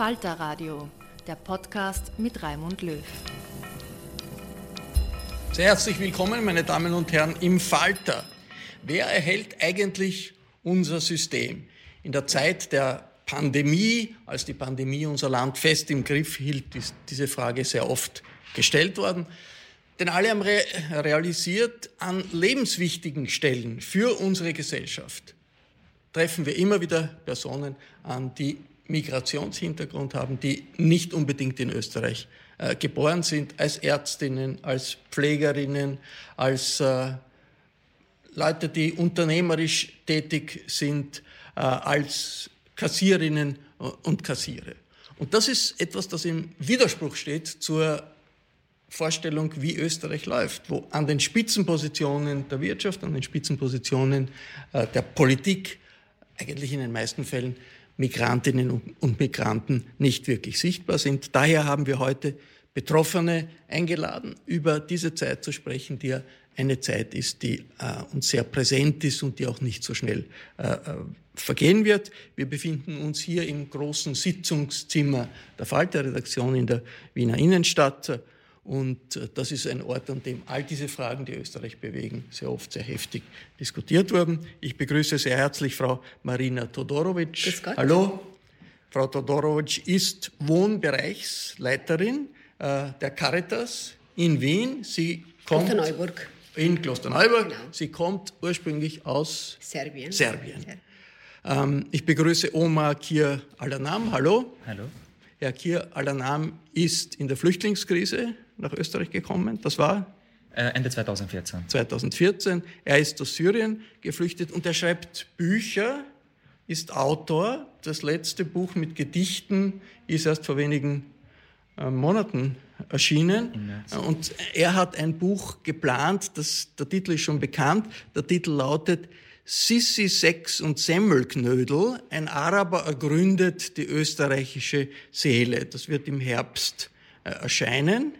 Falter Radio, der Podcast mit Raimund Löw. Sehr herzlich willkommen, meine Damen und Herren, im Falter. Wer erhält eigentlich unser System? In der Zeit der Pandemie, als die Pandemie unser Land fest im Griff hielt, ist diese Frage sehr oft gestellt worden. Denn alle haben re realisiert, an lebenswichtigen Stellen für unsere Gesellschaft treffen wir immer wieder Personen an, die Migrationshintergrund haben, die nicht unbedingt in Österreich äh, geboren sind, als Ärztinnen, als Pflegerinnen, als äh, Leute, die unternehmerisch tätig sind, äh, als Kassierinnen und Kassiere. Und das ist etwas, das im Widerspruch steht zur Vorstellung, wie Österreich läuft, wo an den Spitzenpositionen der Wirtschaft, an den Spitzenpositionen äh, der Politik eigentlich in den meisten Fällen Migrantinnen und Migranten nicht wirklich sichtbar sind. Daher haben wir heute Betroffene eingeladen, über diese Zeit zu sprechen, die ja eine Zeit ist, die äh, uns sehr präsent ist und die auch nicht so schnell äh, äh vergehen wird. Wir befinden uns hier im großen Sitzungszimmer der Falter-Redaktion in der Wiener Innenstadt. Und äh, das ist ein Ort, an dem all diese Fragen, die Österreich bewegen, sehr oft sehr heftig diskutiert wurden. Ich begrüße sehr herzlich Frau Marina Todorovic. Hallo. Frau Todorovic ist Wohnbereichsleiterin äh, der Caritas in Wien. Sie kommt Klosterneuburg. In Klosterneuburg. Genau. Sie kommt ursprünglich aus Serbien. Serbien. Ähm, ich begrüße Omar Kir Alanam. Hallo. Hallo. Herr Kir Alanam ist in der Flüchtlingskrise nach Österreich gekommen. Das war? Äh, Ende 2014. 2014. Er ist aus Syrien geflüchtet und er schreibt Bücher, ist Autor. Das letzte Buch mit Gedichten ist erst vor wenigen äh, Monaten erschienen. Und er hat ein Buch geplant, das, der Titel ist schon bekannt. Der Titel lautet Sissi, Sex und Semmelknödel. Ein Araber ergründet die österreichische Seele. Das wird im Herbst äh, erscheinen.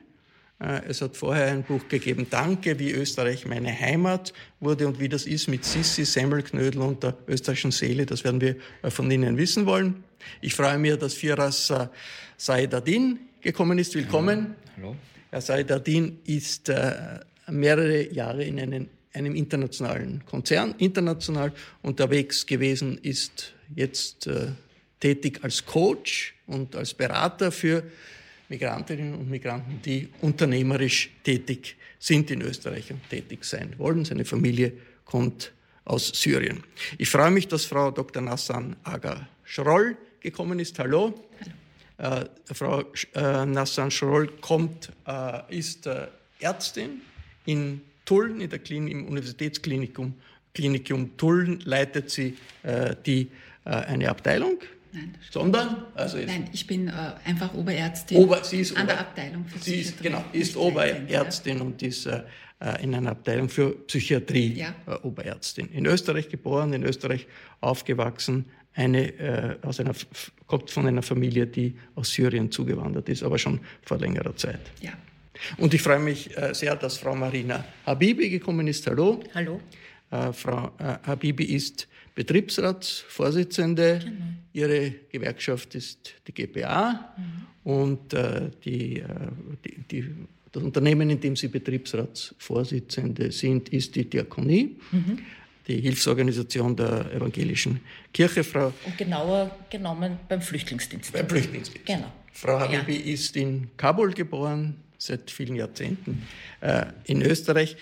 Äh, es hat vorher ein Buch gegeben, Danke, wie Österreich meine Heimat wurde und wie das ist mit Sissi, Semmelknödel und der österreichischen Seele. Das werden wir äh, von Ihnen wissen wollen. Ich freue mich, dass Firas äh, Saidadin gekommen ist. Willkommen. Hallo. Herr Saidadin ist mehrere Jahre in einen, einem internationalen Konzern, international unterwegs gewesen, ist jetzt tätig als Coach und als Berater für Migrantinnen und Migranten, die unternehmerisch tätig sind in Österreich und tätig sein wollen. Seine Familie kommt aus Syrien. Ich freue mich, dass Frau Dr. Nassan Aga Schroll gekommen ist. Hallo. Hallo. Äh, Frau äh, Nassan Schroll kommt, äh, ist äh, Ärztin in Tulln, in der Klinik, im Universitätsklinikum Klinikum Tulln, leitet sie äh, die, äh, eine Abteilung Nein, sondern? Also Nein, ich bin äh, einfach Oberärztin Ober, sie ist an Ober, der Abteilung für sie ist, Genau, ist Oberärztin ja. und ist äh, in einer Abteilung für Psychiatrie ja. äh, Oberärztin. In Österreich geboren, in Österreich aufgewachsen, eine, äh, aus einer, kommt von einer Familie, die aus Syrien zugewandert ist, aber schon vor längerer Zeit. Ja. Und ich freue mich äh, sehr, dass Frau Marina Habibi gekommen ist. Hallo. Hallo. Äh, Frau äh, Habibi ist Betriebsratsvorsitzende. Genau. Ihre Gewerkschaft ist die GPA mhm. und äh, die, äh, die, die, das Unternehmen, in dem Sie Betriebsratsvorsitzende sind, ist die Diakonie. Mhm. Die Hilfsorganisation der evangelischen Kirche, Frau. Und genauer genommen beim Flüchtlingsdienst. Beim Flüchtlingsdienst. Genau. Frau Habibi ja. ist in Kabul geboren, seit vielen Jahrzehnten äh, in Österreich.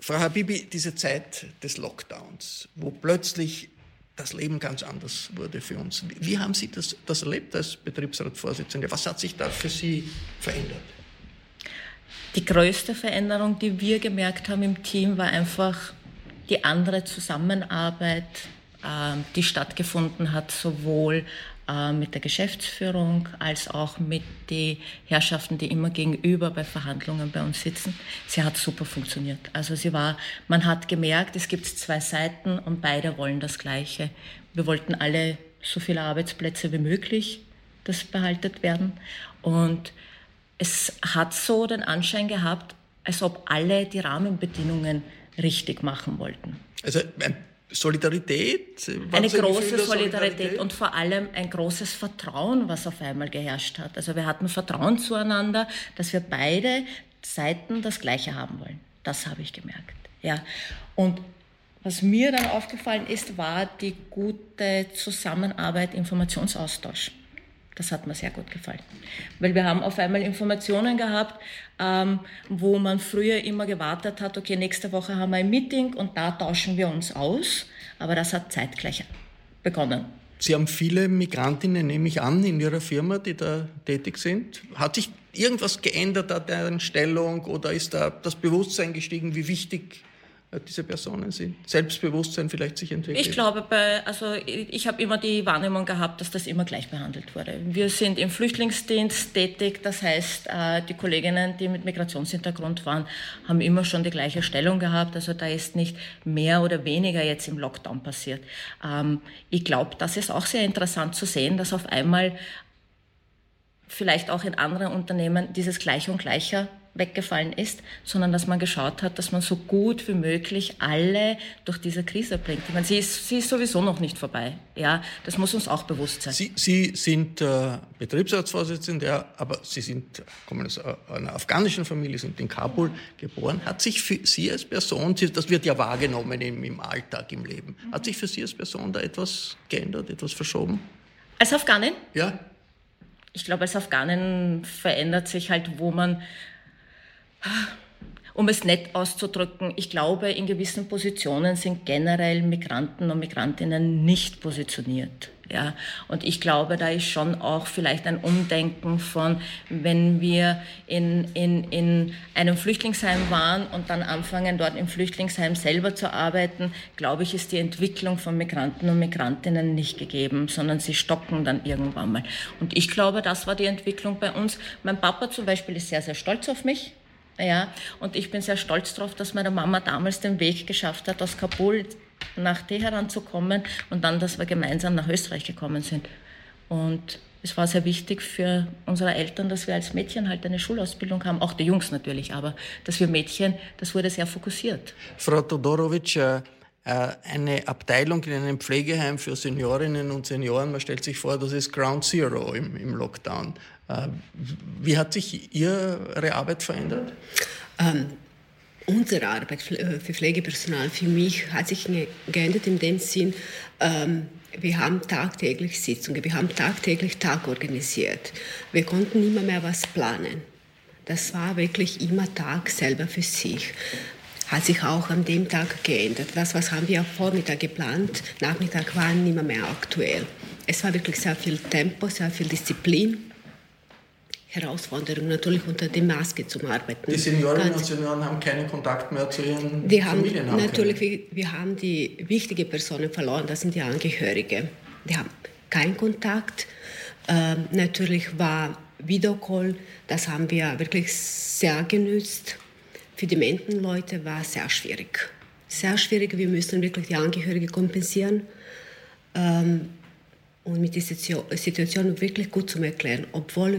Frau Habibi, diese Zeit des Lockdowns, wo plötzlich das Leben ganz anders wurde für uns. Wie haben Sie das, das erlebt als Betriebsratsvorsitzende? Was hat sich da für Sie verändert? Die größte Veränderung, die wir gemerkt haben im Team, war einfach die andere Zusammenarbeit, ähm, die stattgefunden hat, sowohl äh, mit der Geschäftsführung als auch mit den Herrschaften, die immer gegenüber bei Verhandlungen bei uns sitzen. Sie hat super funktioniert. Also sie war, man hat gemerkt, es gibt zwei Seiten und beide wollen das Gleiche. Wir wollten alle so viele Arbeitsplätze wie möglich, das behaltet werden. Und es hat so den Anschein gehabt, als ob alle die Rahmenbedingungen richtig machen wollten. Also ein Solidarität? Eine große Solidarität, Solidarität, und vor allem ein großes Vertrauen, was auf einmal geherrscht hat. Also wir hatten Vertrauen zueinander, dass wir beide Seiten das Gleiche haben wollen. Das habe ich gemerkt. Ja. Und was mir dann aufgefallen ist, war die gute Zusammenarbeit, Informationsaustausch. Das hat mir sehr gut gefallen. Weil wir haben auf einmal Informationen gehabt, ähm, wo man früher immer gewartet hat, okay, nächste Woche haben wir ein Meeting und da tauschen wir uns aus. Aber das hat zeitgleich begonnen. Sie haben viele Migrantinnen, nehme ich an, in Ihrer Firma, die da tätig sind. Hat sich irgendwas geändert an deren Stellung oder ist da das Bewusstsein gestiegen, wie wichtig diese Personen sind? Selbstbewusstsein vielleicht sich entwickelt? Ich glaube, bei, also ich habe immer die Wahrnehmung gehabt, dass das immer gleich behandelt wurde. Wir sind im Flüchtlingsdienst tätig, das heißt, äh, die Kolleginnen, die mit Migrationshintergrund waren, haben immer schon die gleiche Stellung gehabt. Also da ist nicht mehr oder weniger jetzt im Lockdown passiert. Ähm, ich glaube, das ist auch sehr interessant zu sehen, dass auf einmal vielleicht auch in anderen Unternehmen dieses Gleich und Gleicher weggefallen ist, sondern dass man geschaut hat, dass man so gut wie möglich alle durch diese Krise bringt. Ich meine, sie ist, sie ist sowieso noch nicht vorbei. Ja, das muss uns auch bewusst sein. Sie, sie sind äh, Betriebsratsvorsitzende, ja, aber Sie sind, kommen aus einer afghanischen Familie, sind in Kabul geboren. Hat sich für Sie als Person, das wird ja wahrgenommen im, im Alltag, im Leben, hat sich für Sie als Person da etwas geändert, etwas verschoben? Als Afghanin? Ja. Ich glaube, als Afghanin verändert sich halt, wo man um es nett auszudrücken, ich glaube, in gewissen Positionen sind generell Migranten und Migrantinnen nicht positioniert. Ja, und ich glaube, da ist schon auch vielleicht ein Umdenken von, wenn wir in, in, in einem Flüchtlingsheim waren und dann anfangen, dort im Flüchtlingsheim selber zu arbeiten, glaube ich, ist die Entwicklung von Migranten und Migrantinnen nicht gegeben, sondern sie stocken dann irgendwann mal. Und ich glaube, das war die Entwicklung bei uns. Mein Papa zum Beispiel ist sehr, sehr stolz auf mich. Ja, und ich bin sehr stolz darauf, dass meine Mama damals den Weg geschafft hat, aus Kabul nach Teheran zu kommen und dann, dass wir gemeinsam nach Österreich gekommen sind. Und es war sehr wichtig für unsere Eltern, dass wir als Mädchen halt eine Schulausbildung haben, auch die Jungs natürlich, aber dass wir Mädchen, das wurde sehr fokussiert. Frau Todorovic, äh, eine Abteilung in einem Pflegeheim für Seniorinnen und Senioren, man stellt sich vor, das ist Ground Zero im, im Lockdown. Äh, wie hat sich Ihre Arbeit verändert? Ähm, unsere Arbeit für Pflegepersonal, für mich, hat sich geändert in dem Sinn, ähm, wir haben tagtäglich Sitzungen, wir haben tagtäglich Tag organisiert. Wir konnten immer mehr was planen. Das war wirklich immer Tag selber für sich. Hat sich auch an dem Tag geändert. Das, was haben wir am Vormittag geplant, Nachmittag war nicht mehr aktuell. Es war wirklich sehr viel Tempo, sehr viel Disziplin. Herausforderung, natürlich unter der Maske zu arbeiten. Die Seniorinnen und Senioren haben keinen Kontakt mehr zu ihren die Familien. Haben, natürlich, wir, wir haben die wichtigen Personen verloren, das sind die Angehörigen. Die haben keinen Kontakt. Ähm, natürlich war Videocall, das haben wir wirklich sehr genützt. Für die Mentenleute war es sehr schwierig. Sehr schwierig, wir müssen wirklich die Angehörigen kompensieren. Ähm, und mit dieser Situation wirklich gut zu erklären, obwohl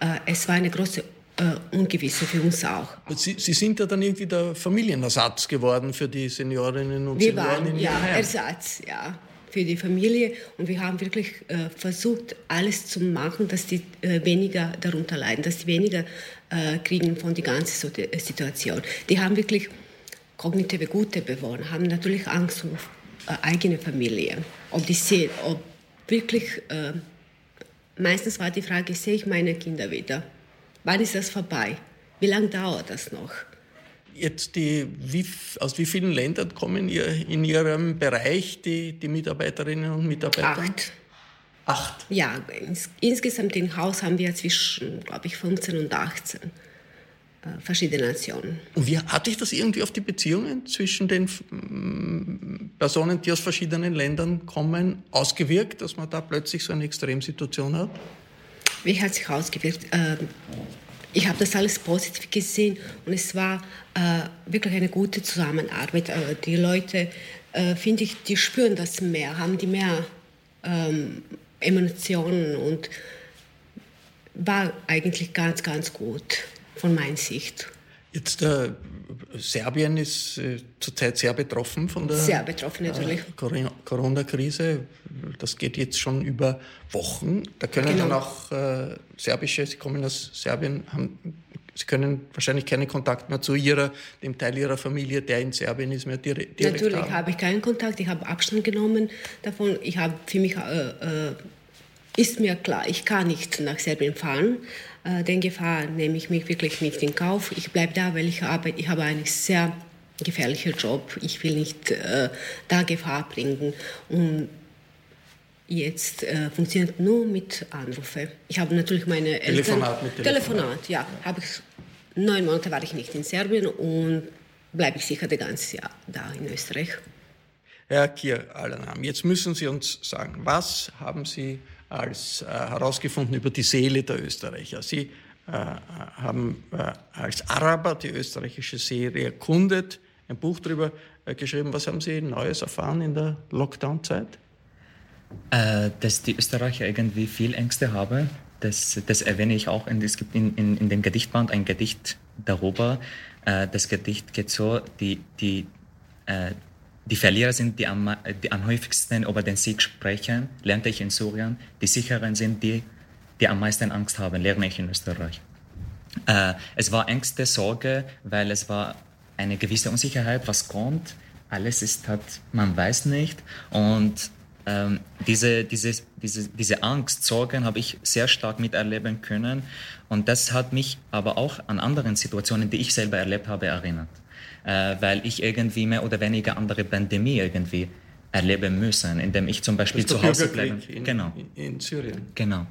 äh, es war eine große äh, Ungewisse für uns auch. Sie, Sie, sind ja dann irgendwie der Familienersatz geworden für die Seniorinnen und wir Senioren waren, in ja. Ersatz, ja, für die Familie. Und wir haben wirklich äh, versucht, alles zu machen, dass die äh, weniger darunter leiden, dass die weniger äh, kriegen von der ganzen Situation. Die haben wirklich kognitive gute Bewohner, haben natürlich Angst um äh, eigene Familie. Ob die sehen, ob wirklich, äh, meistens war die Frage, sehe ich meine Kinder wieder? Wann ist das vorbei? Wie lange dauert das noch? Jetzt die, wie, aus wie vielen Ländern kommen ihr in Ihrem Bereich die, die Mitarbeiterinnen und Mitarbeiter? Acht. Acht? Ja, ins, insgesamt im Haus haben wir zwischen, glaube ich, 15 und 18 äh, verschiedene Nationen. Und wie hat sich das irgendwie auf die Beziehungen zwischen den Personen, die aus verschiedenen Ländern kommen, ausgewirkt, dass man da plötzlich so eine Extremsituation hat? Wie hat sich ausgewirkt? Ähm, ich habe das alles positiv gesehen und es war äh, wirklich eine gute Zusammenarbeit. Äh, die Leute, finde ich, die spüren das mehr, haben die mehr ähm, Emotionen und war eigentlich ganz, ganz gut von meiner Sicht. Jetzt äh, Serbien ist äh, zurzeit sehr betroffen von der sehr betroffen, natürlich. Äh, Corona-Krise. Das geht jetzt schon über Wochen. Da können genau. dann auch äh, serbische, Sie kommen aus Serbien, haben, Sie können wahrscheinlich keinen Kontakt mehr zu ihrer, dem Teil Ihrer Familie, der in Serbien ist, mehr direkt, direkt Natürlich haben. habe ich keinen Kontakt. Ich habe Abstand genommen davon. Ich habe für mich äh, äh, ist mir klar, ich kann nicht nach Serbien fahren. Äh, den Gefahr nehme ich mich wirklich nicht in Kauf. Ich bleibe da, weil ich arbeite. Ich habe einen sehr gefährlichen Job. Ich will nicht äh, da Gefahr bringen. Und jetzt äh, funktioniert nur mit Anrufe. Ich habe natürlich meine Eltern. Telefonat mit Telefonat. Telefonat, ja. Habe ich neun Monate war ich nicht in Serbien und bleibe ich sicher das ganze Jahr da in Österreich. Herr Kier Alanam, jetzt müssen Sie uns sagen, was haben Sie als äh, herausgefunden über die Seele der Österreicher. Sie äh, haben äh, als Araber die österreichische Seele erkundet, ein Buch darüber äh, geschrieben. Was haben Sie Neues erfahren in der Lockdown-Zeit? Äh, dass die Österreicher irgendwie viel Ängste haben. Das, das erwähne ich auch. es gibt in, in, in dem Gedichtband ein Gedicht darüber. Äh, das Gedicht geht so, die, die, die Verlierer sind die am, die am häufigsten über den Sieg sprechen, lernte ich in Syrien. Die Sicheren sind die, die am meisten Angst haben, lerne ich in Österreich. Äh, es war Ängste, Sorge, weil es war eine gewisse Unsicherheit, was kommt. Alles ist halt, man weiß nicht. Und ähm, diese, diese, diese, diese Angst, Sorgen habe ich sehr stark miterleben können. Und das hat mich aber auch an anderen Situationen, die ich selber erlebt habe, erinnert äh, weil ich irgendwie mehr oder weniger andere Pandemie irgendwie erleben müssen, indem ich zum Beispiel zu Hause bleibe. In, genau. in Syrien. Genau.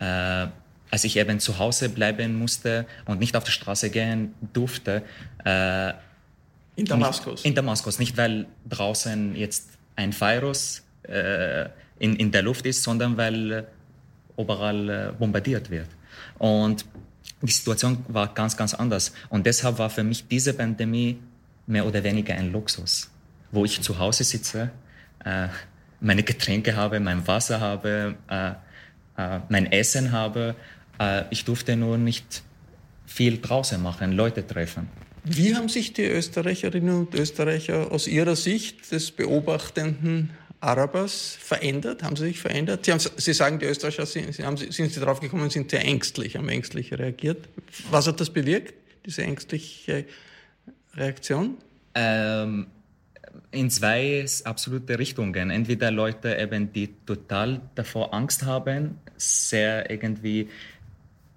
Äh, als ich eben zu Hause bleiben musste und nicht auf die Straße gehen durfte. Äh, in Damaskus? Nicht, in Damaskus, nicht weil draußen jetzt ein Virus äh, in, in der Luft ist, sondern weil überall äh, bombardiert wird. Und die Situation war ganz, ganz anders. Und deshalb war für mich diese Pandemie mehr oder weniger ein Luxus, wo ich zu Hause sitze, äh, meine Getränke habe, mein Wasser habe, äh, äh, mein Essen habe. Äh, ich durfte nur nicht viel draußen machen, Leute treffen. Wie haben sich die Österreicherinnen und Österreicher aus Ihrer Sicht des beobachtenden Arabers verändert? Haben sie sich verändert? Sie, haben, sie sagen, die Österreicher sind, haben, sind sie drauf gekommen, sind sehr ängstlich, haben ängstlich reagiert. Was hat das bewirkt, diese ängstliche Reaktion? Ähm, in zwei absolute Richtungen. Entweder Leute eben, die total davor Angst haben, sehr irgendwie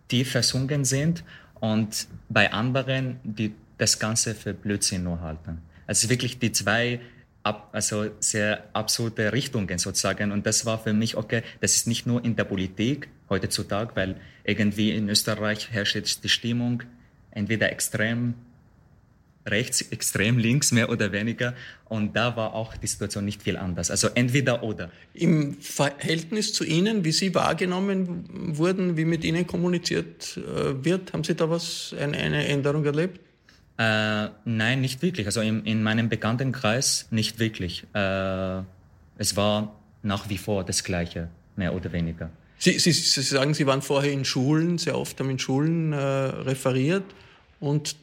tief versunken sind und bei anderen, die das Ganze für Blödsinn nur halten. Also wirklich die zwei also sehr absurde Richtungen sozusagen. Und das war für mich, okay, das ist nicht nur in der Politik heutzutage, weil irgendwie in Österreich herrscht jetzt die Stimmung entweder extrem rechts, extrem links, mehr oder weniger. Und da war auch die Situation nicht viel anders. Also entweder oder. Im Verhältnis zu Ihnen, wie Sie wahrgenommen wurden, wie mit Ihnen kommuniziert äh, wird, haben Sie da was, eine, eine Änderung erlebt? Äh, nein, nicht wirklich. Also in, in meinem Bekanntenkreis nicht wirklich. Äh, es war nach wie vor das Gleiche, mehr oder weniger. Sie, Sie, Sie sagen, Sie waren vorher in Schulen, sehr oft haben in Schulen äh, referiert. Und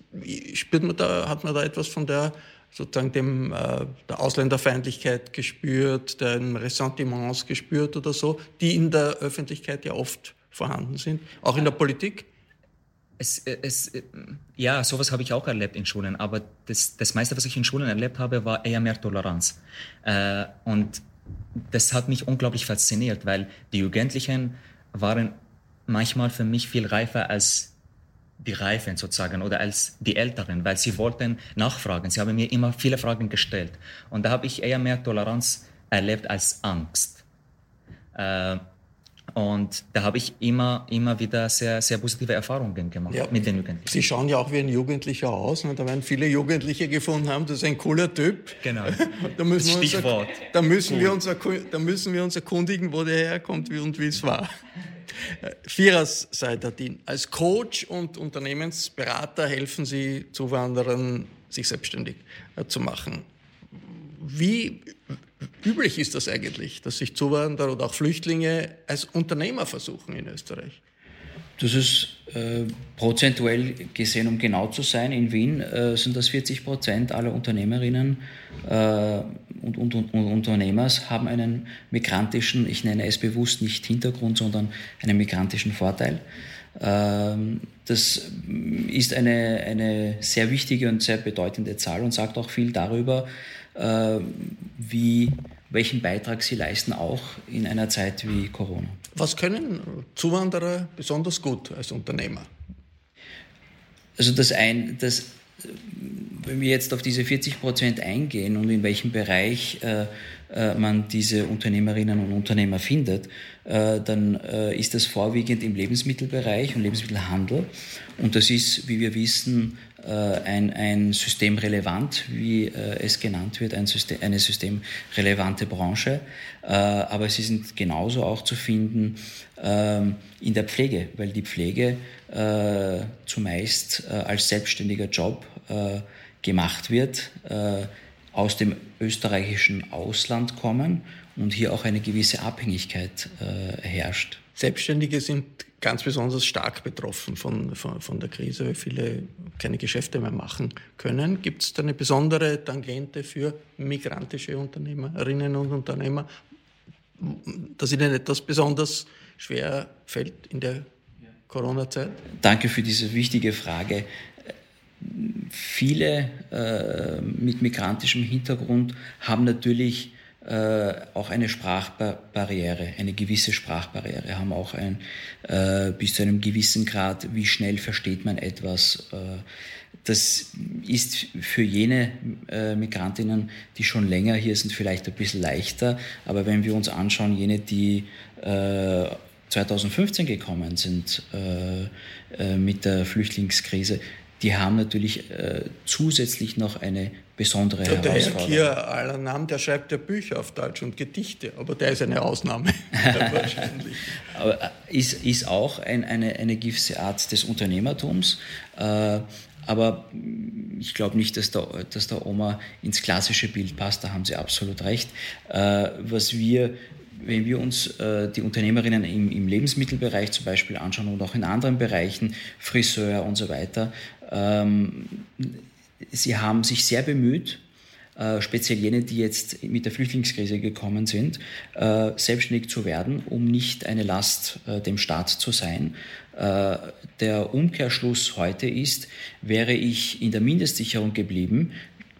spürt man da, hat man da etwas von der sozusagen dem, äh, der Ausländerfeindlichkeit gespürt, den Ressentiments gespürt oder so, die in der Öffentlichkeit ja oft vorhanden sind, auch in der Politik? Es, es, ja, sowas habe ich auch erlebt in Schulen, aber das, das meiste, was ich in Schulen erlebt habe, war eher mehr Toleranz. Äh, und das hat mich unglaublich fasziniert, weil die Jugendlichen waren manchmal für mich viel reifer als die Reifen sozusagen oder als die Älteren, weil sie wollten nachfragen. Sie haben mir immer viele Fragen gestellt. Und da habe ich eher mehr Toleranz erlebt als Angst. Äh, und da habe ich immer, immer wieder sehr, sehr positive Erfahrungen gemacht ja, mit den Jugendlichen. Sie schauen ja auch wie ein Jugendlicher aus. Ne? Da werden viele Jugendliche gefunden haben, das ist ein cooler Typ. Genau. da müssen das Stichwort. Uns, da, müssen cool. wir uns, da müssen wir uns erkundigen, wo der herkommt und wie es war. Vierers Seidardin. Als Coach und Unternehmensberater helfen Sie Zuwanderern, sich selbstständig äh, zu machen. Wie üblich ist das eigentlich, dass sich Zuwanderer oder auch Flüchtlinge als Unternehmer versuchen in Österreich? Das ist äh, prozentuell gesehen, um genau zu sein, in Wien äh, sind das 40 Prozent aller Unternehmerinnen äh, und, und, und, Unternehmers haben einen migrantischen, ich nenne es bewusst nicht Hintergrund, sondern einen migrantischen Vorteil. Ähm, das ist eine, eine sehr wichtige und sehr bedeutende Zahl und sagt auch viel darüber, wie, welchen Beitrag sie leisten, auch in einer Zeit wie Corona. Was können Zuwanderer besonders gut als Unternehmer? Also das ein, das, wenn wir jetzt auf diese 40 Prozent eingehen und in welchem Bereich äh, äh, man diese Unternehmerinnen und Unternehmer findet, äh, dann äh, ist das vorwiegend im Lebensmittelbereich und Lebensmittelhandel. Und das ist, wie wir wissen, ein, ein systemrelevant, wie es genannt wird, ein System, eine systemrelevante Branche. Aber sie sind genauso auch zu finden ähm, in der Pflege, weil die Pflege zumeist als selbstständiger Job gemacht wird aus dem österreichischen Ausland kommen und hier auch eine gewisse Abhängigkeit äh, herrscht. Selbstständige sind ganz besonders stark betroffen von, von, von der Krise, weil viele keine Geschäfte mehr machen können. Gibt es da eine besondere Tangente für migrantische Unternehmerinnen und Unternehmer, dass ihnen etwas besonders schwer fällt in der Corona-Zeit? Danke für diese wichtige Frage viele äh, mit migrantischem Hintergrund haben natürlich äh, auch eine Sprachbarriere, eine gewisse Sprachbarriere, haben auch ein, äh, bis zu einem gewissen Grad, wie schnell versteht man etwas. Äh, das ist für jene äh, Migrantinnen, die schon länger hier sind, vielleicht ein bisschen leichter. Aber wenn wir uns anschauen, jene, die 2015 äh, gekommen sind äh, mit der Flüchtlingskrise, die haben natürlich äh, zusätzlich noch eine besondere der, Herausforderung. Der Herr Kier aller Namen, der schreibt ja Bücher auf Deutsch und Gedichte, aber der ist eine Ausnahme wahrscheinlich. Aber äh, ist, ist auch ein, eine, eine gewisse Art des Unternehmertums. Äh, aber ich glaube nicht, dass der, dass der Oma ins klassische Bild passt, da haben Sie absolut recht. Äh, was wir wenn wir uns äh, die Unternehmerinnen im, im, Lebensmittelbereich zum Beispiel anschauen und auch in anderen Bereichen, Friseur und so weiter, sie haben sich sehr bemüht, äh, speziell jene, die jetzt mit der Flüchtlingskrise gekommen sind, äh, selbstständig zu werden, um nicht eine Last äh, dem Staat zu sein. Der Umkehrschluss heute ist, wäre ich in der Mindestsicherung geblieben,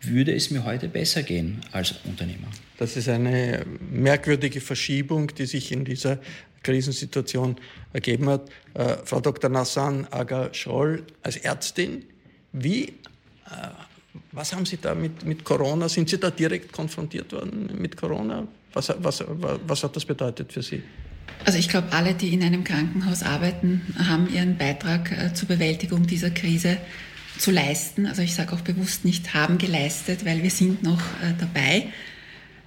würde es mir heute besser gehen als Unternehmer. Das ist eine merkwürdige Verschiebung, die sich in dieser Krisensituation ergeben hat. Äh, Frau Dr. Nassan Aga-Schroll als Ärztin, wie, äh, was haben Sie da mit, mit Corona? Sind Sie da direkt konfrontiert worden mit Corona? Was, was, was hat das bedeutet für Sie? Also ich glaube, alle, die in einem Krankenhaus arbeiten, haben ihren Beitrag äh, zur Bewältigung dieser Krise zu leisten. Also ich sage auch bewusst nicht haben geleistet, weil wir sind noch äh, dabei.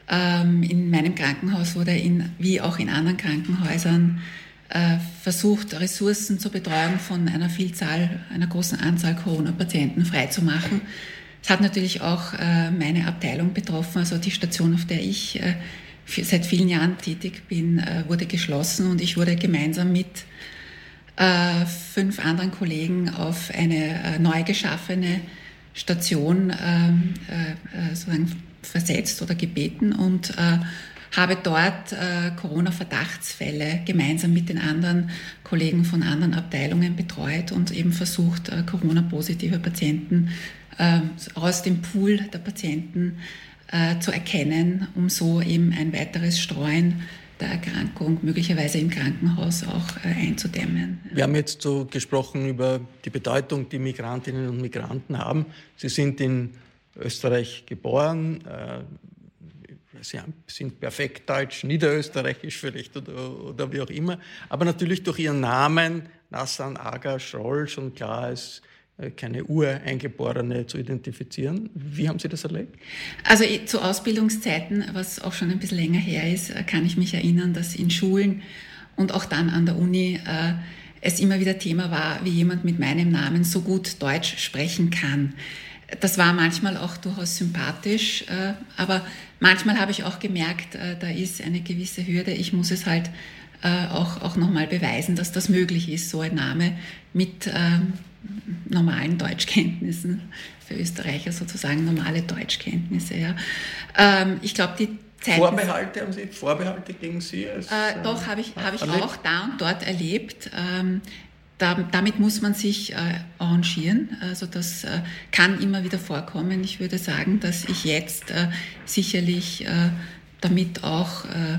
Ähm, in meinem Krankenhaus wurde in, wie auch in anderen Krankenhäusern äh, versucht, Ressourcen zur Betreuung von einer Vielzahl, einer großen Anzahl Corona-Patienten freizumachen. Es hat natürlich auch äh, meine Abteilung betroffen, also die Station, auf der ich äh, seit vielen Jahren tätig bin, wurde geschlossen und ich wurde gemeinsam mit fünf anderen Kollegen auf eine neu geschaffene Station ähm, sozusagen versetzt oder gebeten und habe dort Corona-Verdachtsfälle gemeinsam mit den anderen Kollegen von anderen Abteilungen betreut und eben versucht, Corona-positive Patienten aus dem Pool der Patienten äh, zu erkennen, um so eben ein weiteres Streuen der Erkrankung möglicherweise im Krankenhaus auch äh, einzudämmen. Wir haben jetzt so gesprochen über die Bedeutung, die Migrantinnen und Migranten haben. Sie sind in Österreich geboren. Äh, Sie sind perfekt deutsch, niederösterreichisch vielleicht oder, oder wie auch immer. Aber natürlich durch Ihren Namen, Nassan Aga Schroll, schon klar ist, äh, keine Ureingeborene zu identifizieren. Wie haben Sie das erlebt? Also zu Ausbildungszeiten, was auch schon ein bisschen länger her ist, äh, kann ich mich erinnern, dass in Schulen und auch dann an der Uni äh, es immer wieder Thema war, wie jemand mit meinem Namen so gut Deutsch sprechen kann. Das war manchmal auch durchaus sympathisch, äh, aber manchmal habe ich auch gemerkt, äh, da ist eine gewisse Hürde. Ich muss es halt äh, auch, auch nochmal beweisen, dass das möglich ist, so ein Name mit ähm, normalen Deutschkenntnissen, für Österreicher sozusagen normale Deutschkenntnisse. Ja. Ähm, ich glaube, die Zeiten, Vorbehalte haben Sie Vorbehalte gegen Sie? Als, doch, habe ich, hab ich auch da und dort erlebt. Ähm, da, damit muss man sich äh, arrangieren. Also das äh, kann immer wieder vorkommen. Ich würde sagen, dass ich jetzt äh, sicherlich äh, damit auch äh,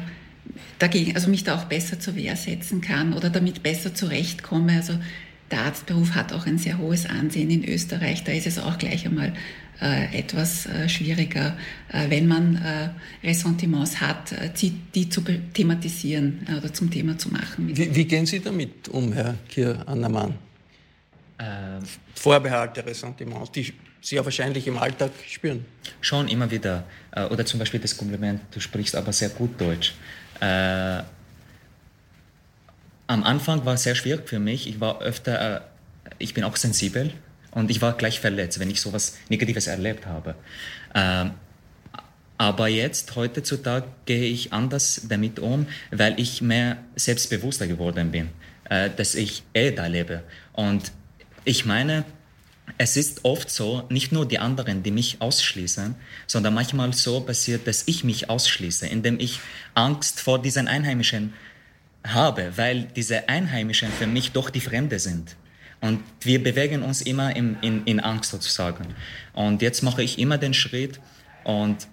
dagegen, also mich da auch besser zur Wehr setzen kann oder damit besser zurechtkomme. Also der Arztberuf hat auch ein sehr hohes Ansehen in Österreich. Da ist es auch gleich einmal etwas äh, schwieriger, äh, wenn man äh, Ressentiments hat, äh, die, zu thematisieren äh, oder zum Thema zu machen. Wie, wie, gehen Sie damit um, Herr Kier-Annermann? Ähm, Vorbehalte, Ressentiments, die Sie ja wahrscheinlich im Alltag spüren. Schon immer wieder. Oder zum Beispiel das Kompliment, du sprichst aber sehr gut Deutsch. Am Anfang war es sehr schwierig für mich. Ich war öfter, äh, ich bin auch sensibel und ich war gleich verletzt, wenn ich sowas Negatives erlebt habe. Ähm, aber jetzt, heutzutage, gehe ich anders damit um, weil ich mehr selbstbewusster geworden bin, äh, dass ich eh da lebe. Und ich meine, es ist oft so, nicht nur die anderen, die mich ausschließen, sondern manchmal so passiert, dass ich mich ausschließe, indem ich Angst vor diesen Einheimischen habe, weil diese Einheimischen für mich doch die Fremde sind. Und wir bewegen uns immer in, in, in Angst sozusagen. Und jetzt mache ich immer den Schritt und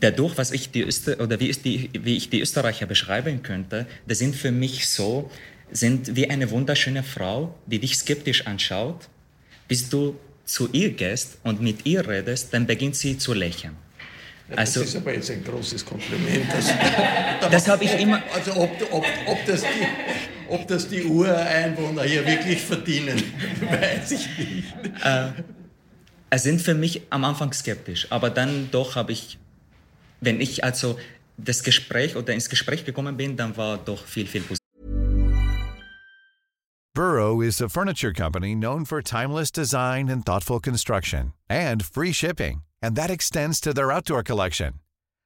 dadurch, was ich die Öster oder wie, die, wie ich die Österreicher beschreiben könnte, das sind für mich so, sind wie eine wunderschöne Frau, die dich skeptisch anschaut, bis du zu ihr gehst und mit ihr redest, dann beginnt sie zu lächeln. Ja, das also, ist aber jetzt ein großes Kompliment. Das, das habe ich immer. Also ob, ob, ob, das die, ob das die Ureinwohner hier wirklich verdienen, weiß ich nicht. Äh, es sind für mich am Anfang skeptisch, aber dann doch habe ich, wenn ich also das Gespräch oder ins Gespräch gekommen bin, dann war doch viel, viel positiv. Burrow is a furniture company known for timeless design and thoughtful construction and free shipping. and that extends to their outdoor collection.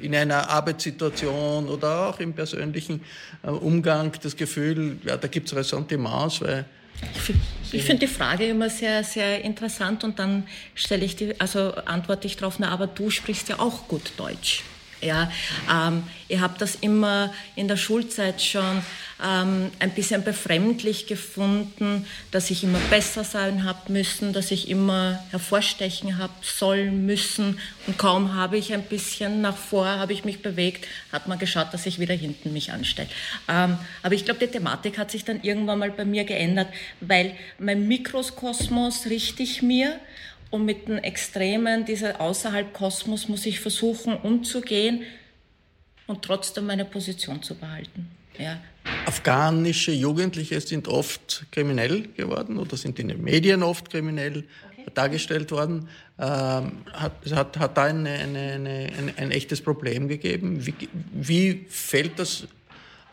in einer Arbeitssituation oder auch im persönlichen äh, Umgang das Gefühl, ja, da gibt es Ressentiments, weil ich finde die Frage immer sehr, sehr interessant und dann stelle ich die, also antworte ich darauf, na, aber du sprichst ja auch gut Deutsch. Ja, ähm, ich habe das immer in der Schulzeit schon ähm, ein bisschen befremdlich gefunden, dass ich immer besser sein habe müssen, dass ich immer hervorstechen habe sollen müssen. Und kaum habe ich ein bisschen nach vor, habe ich mich bewegt, hat man geschaut, dass ich wieder hinten mich anstelle. Ähm, aber ich glaube, die Thematik hat sich dann irgendwann mal bei mir geändert, weil mein Mikrokosmos richte ich mir und mit den Extremen dieser außerhalb Kosmos muss ich versuchen umzugehen und trotzdem meine Position zu behalten. Ja. Afghanische Jugendliche sind oft kriminell geworden oder sind in den Medien oft kriminell okay. dargestellt worden. Ähm, hat, hat, hat da eine, eine, eine, ein echtes Problem gegeben? Wie, wie fällt das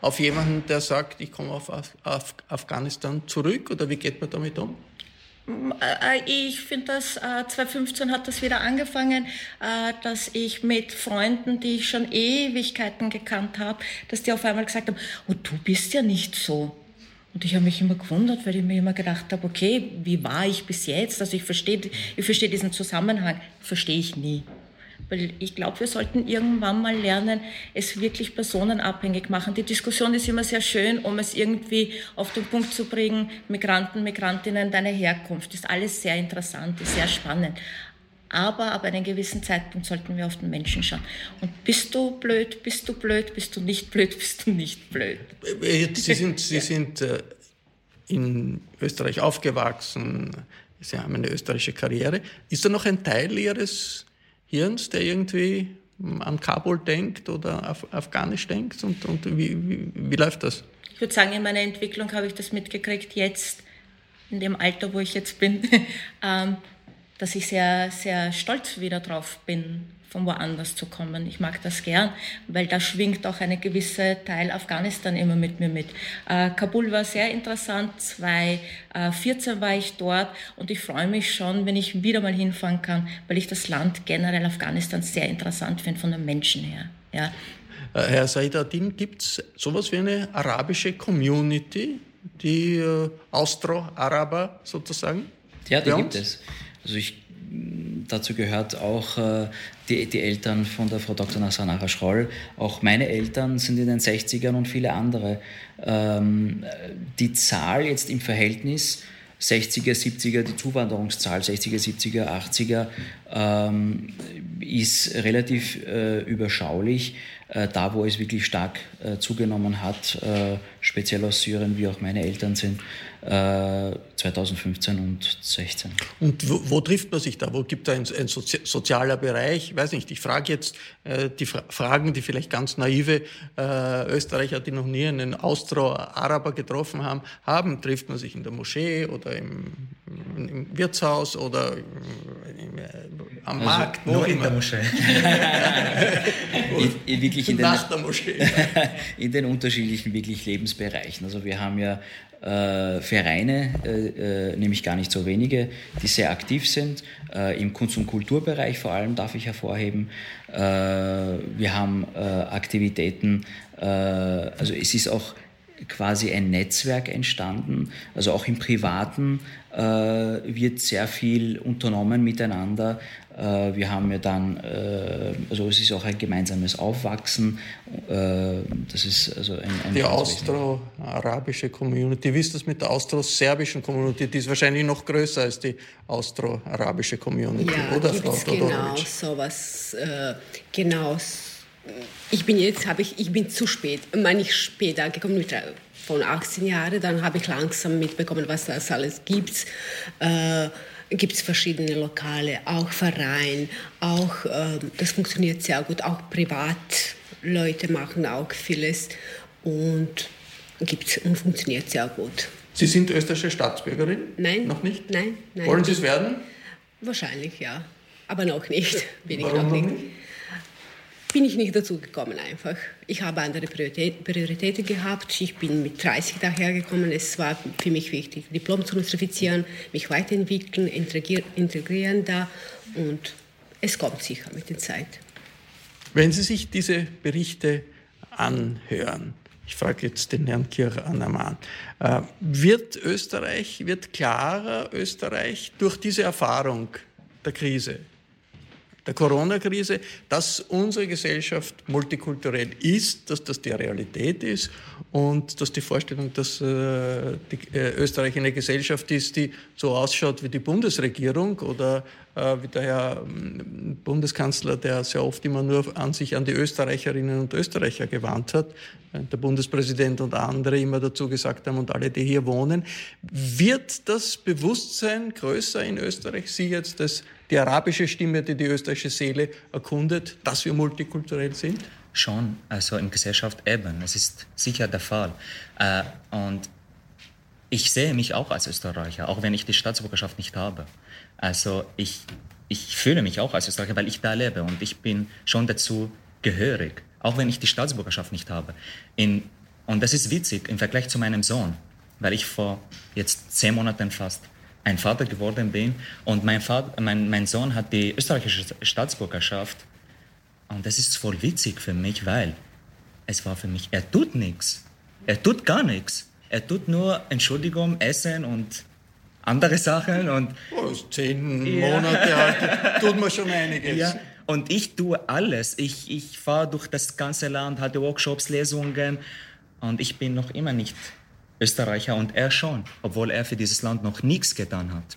auf jemanden, der sagt, ich komme auf, auf Afghanistan zurück oder wie geht man damit um? Äh, ich finde, dass 2015 hat das wieder angefangen, äh, dass ich mit Freunden, die ich schon Ewigkeiten gekannt habe, dass die auf einmal gesagt haben, oh, du bist ja nicht so. Und ich habe mich immer gewundert, weil ich mir immer gedacht habe, okay, wie war ich bis jetzt? Also ich verstehe ich versteh diesen Zusammenhang, verstehe ich nie. Weil ich glaube, wir sollten irgendwann mal lernen, es wirklich personenabhängig machen. Die Diskussion ist immer sehr schön, um es irgendwie auf den Punkt zu bringen. Migranten, Migrantinnen, deine Herkunft ist alles sehr interessant, ist sehr spannend. Aber ab einem gewissen Zeitpunkt sollten wir auf den Menschen schauen. Und bist du blöd, bist du blöd, bist du nicht blöd, bist du nicht blöd. Sie sind, Sie sind äh, in Österreich aufgewachsen, Sie haben eine österreichische Karriere. Ist da noch ein Teil Ihres Hirns, der irgendwie an Kabul denkt oder auf Afghanisch denkt? Und, und wie, wie, wie läuft das? Ich würde sagen, in meiner Entwicklung habe ich das mitgekriegt, jetzt in dem Alter, wo ich jetzt bin, ähm, dass ich sehr, sehr stolz wieder drauf bin, von woanders zu kommen. Ich mag das gern, weil da schwingt auch eine gewisse Teil Afghanistan immer mit mir mit. Äh, Kabul war sehr interessant, 2014 äh, war ich dort und ich freue mich schon, wenn ich wieder mal hinfahren kann, weil ich das Land generell Afghanistan sehr interessant finde von den Menschen her. Ja. Äh, Herr Saidadin, gibt es sowas wie eine arabische Community, die äh, Austro-Araber sozusagen? Ja, die gibt es. Also ich dazu gehört auch äh, die, die, Eltern von der Frau Dr. Nassanara Schroll. Auch meine Eltern sind in den 60ern und viele andere. Ähm, die Zahl jetzt im Verhältnis 60er, 70er, die Zuwanderungszahl 60er, 70er, 80er ähm, ist relativ äh, überschaulich. Äh, da, wo es wirklich stark äh, zugenommen hat, äh, speziell aus Syrien, wie auch meine Eltern sind, 2015 und 2016. Und wo, wo, trifft man sich da? Wo gibt es ein, ein Sozi sozialer Bereich? Ich weiß nicht, ich frage jetzt äh, die Fra Fragen, die vielleicht ganz naive äh, Österreicher, die noch nie einen Austro-Araber getroffen haben, haben. Trifft man sich in der Moschee oder im, im Wirtshaus oder im, äh, am also Markt? Nur in der Moschee. in, wirklich in Nach den, der Moschee. in den unterschiedlichen wirklich Lebensbereichen. Also wir haben ja äh, Vereine, äh, äh, nämlich gar nicht so wenige, die sehr aktiv sind. Äh, Im Kunst- und Kulturbereich vor allem darf ich hervorheben. Äh, wir haben äh, Aktivitäten, also es ist auch quasi ein Netzwerk entstanden. Also auch im Privaten wird sehr viel unternommen miteinander. Äh, wir haben ja dann, äh, also es ist auch ein gemeinsames Aufwachsen. Äh, das ist also ein, ein Die austro-arabische Community, wie ist das mit der austro-serbischen Community? Die ist wahrscheinlich noch größer als die austro-arabische Community, ja, oder Frau Genau, sowas. Äh, genau. Ich bin jetzt, habe ich, ich bin zu spät, meine ich später gekommen mit von 18 Jahren, dann habe ich langsam mitbekommen, was das alles gibt. Äh, gibt es verschiedene Lokale, auch Verein, auch äh, das funktioniert sehr gut, auch Privatleute machen auch vieles und gibt's und funktioniert sehr gut. Sie sind österreichische Staatsbürgerin? Nein. Noch nicht? Nein. nein Wollen Sie es werden? Wahrscheinlich ja, aber noch nicht. Bin Warum ich noch nicht. nicht? Bin ich nicht dazu gekommen einfach. Ich habe andere Prioritäten gehabt. Ich bin mit 30 dahergekommen. Es war für mich wichtig, Diplom zu nostrifizieren, mich weiterentwickeln, integrieren da und es kommt sicher mit der Zeit. Wenn Sie sich diese Berichte anhören, ich frage jetzt den Herrn Kircher Annaman, äh, wird Österreich, wird klarer Österreich durch diese Erfahrung der Krise? Der Corona-Krise, dass unsere Gesellschaft multikulturell ist, dass das die Realität ist und dass die Vorstellung, dass äh, die, äh, Österreich eine Gesellschaft ist, die so ausschaut wie die Bundesregierung oder äh, wie der Herr ähm, Bundeskanzler, der sehr oft immer nur an sich an die Österreicherinnen und Österreicher gewandt hat, der Bundespräsident und andere immer dazu gesagt haben und alle, die hier wohnen. Wird das Bewusstsein größer in Österreich? Sie jetzt als die arabische Stimme, die die österreichische Seele erkundet, dass wir multikulturell sind? Schon, also in Gesellschaft eben. Es ist sicher der Fall. Äh, und ich sehe mich auch als Österreicher, auch wenn ich die Staatsbürgerschaft nicht habe. Also ich, ich fühle mich auch als Österreicher, weil ich da lebe und ich bin schon dazu gehörig, auch wenn ich die Staatsbürgerschaft nicht habe. In, und das ist witzig im Vergleich zu meinem Sohn, weil ich vor jetzt zehn Monaten fast ein Vater geworden bin und mein, Vater, mein, mein Sohn hat die österreichische Staatsbürgerschaft. Und das ist voll witzig für mich, weil es war für mich, er tut nichts. Er tut gar nichts. Er tut nur Entschuldigung, Essen und andere Sachen. Und oh, zehn ja. Monate alt, tut man schon einiges. Ja. Und ich tue alles. Ich, ich fahre durch das ganze Land, hatte Workshops, Lesungen und ich bin noch immer nicht Österreicher und er schon, obwohl er für dieses Land noch nichts getan hat.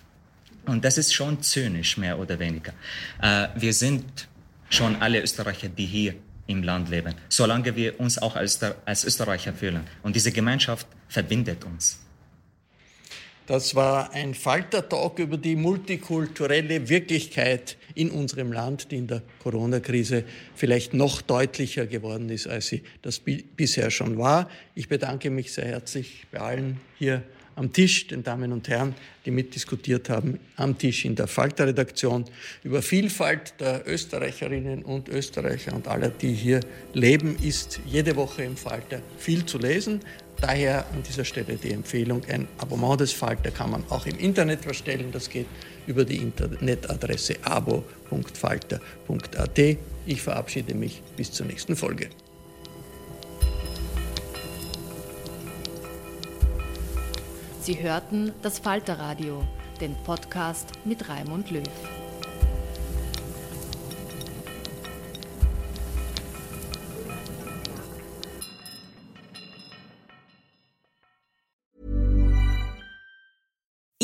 Und das ist schon zynisch, mehr oder weniger. Äh, wir sind schon alle Österreicher, die hier im Land leben, solange wir uns auch als, als Österreicher fühlen. Und diese Gemeinschaft verbindet uns. Das war ein Falter-Talk über die multikulturelle Wirklichkeit in unserem Land, die in der Corona-Krise vielleicht noch deutlicher geworden ist, als sie das bisher schon war. Ich bedanke mich sehr herzlich bei allen hier am Tisch, den Damen und Herren, die mitdiskutiert haben, am Tisch in der Falter-Redaktion über Vielfalt der Österreicherinnen und Österreicher und aller, die hier leben, ist jede Woche im Falter viel zu lesen. Daher an dieser Stelle die Empfehlung, ein Abonnement des Falter kann man auch im Internet verstellen. Das geht über die Internetadresse abo.falter.at. Ich verabschiede mich bis zur nächsten Folge. Sie hörten das Falterradio, den Podcast mit Raimund Löw.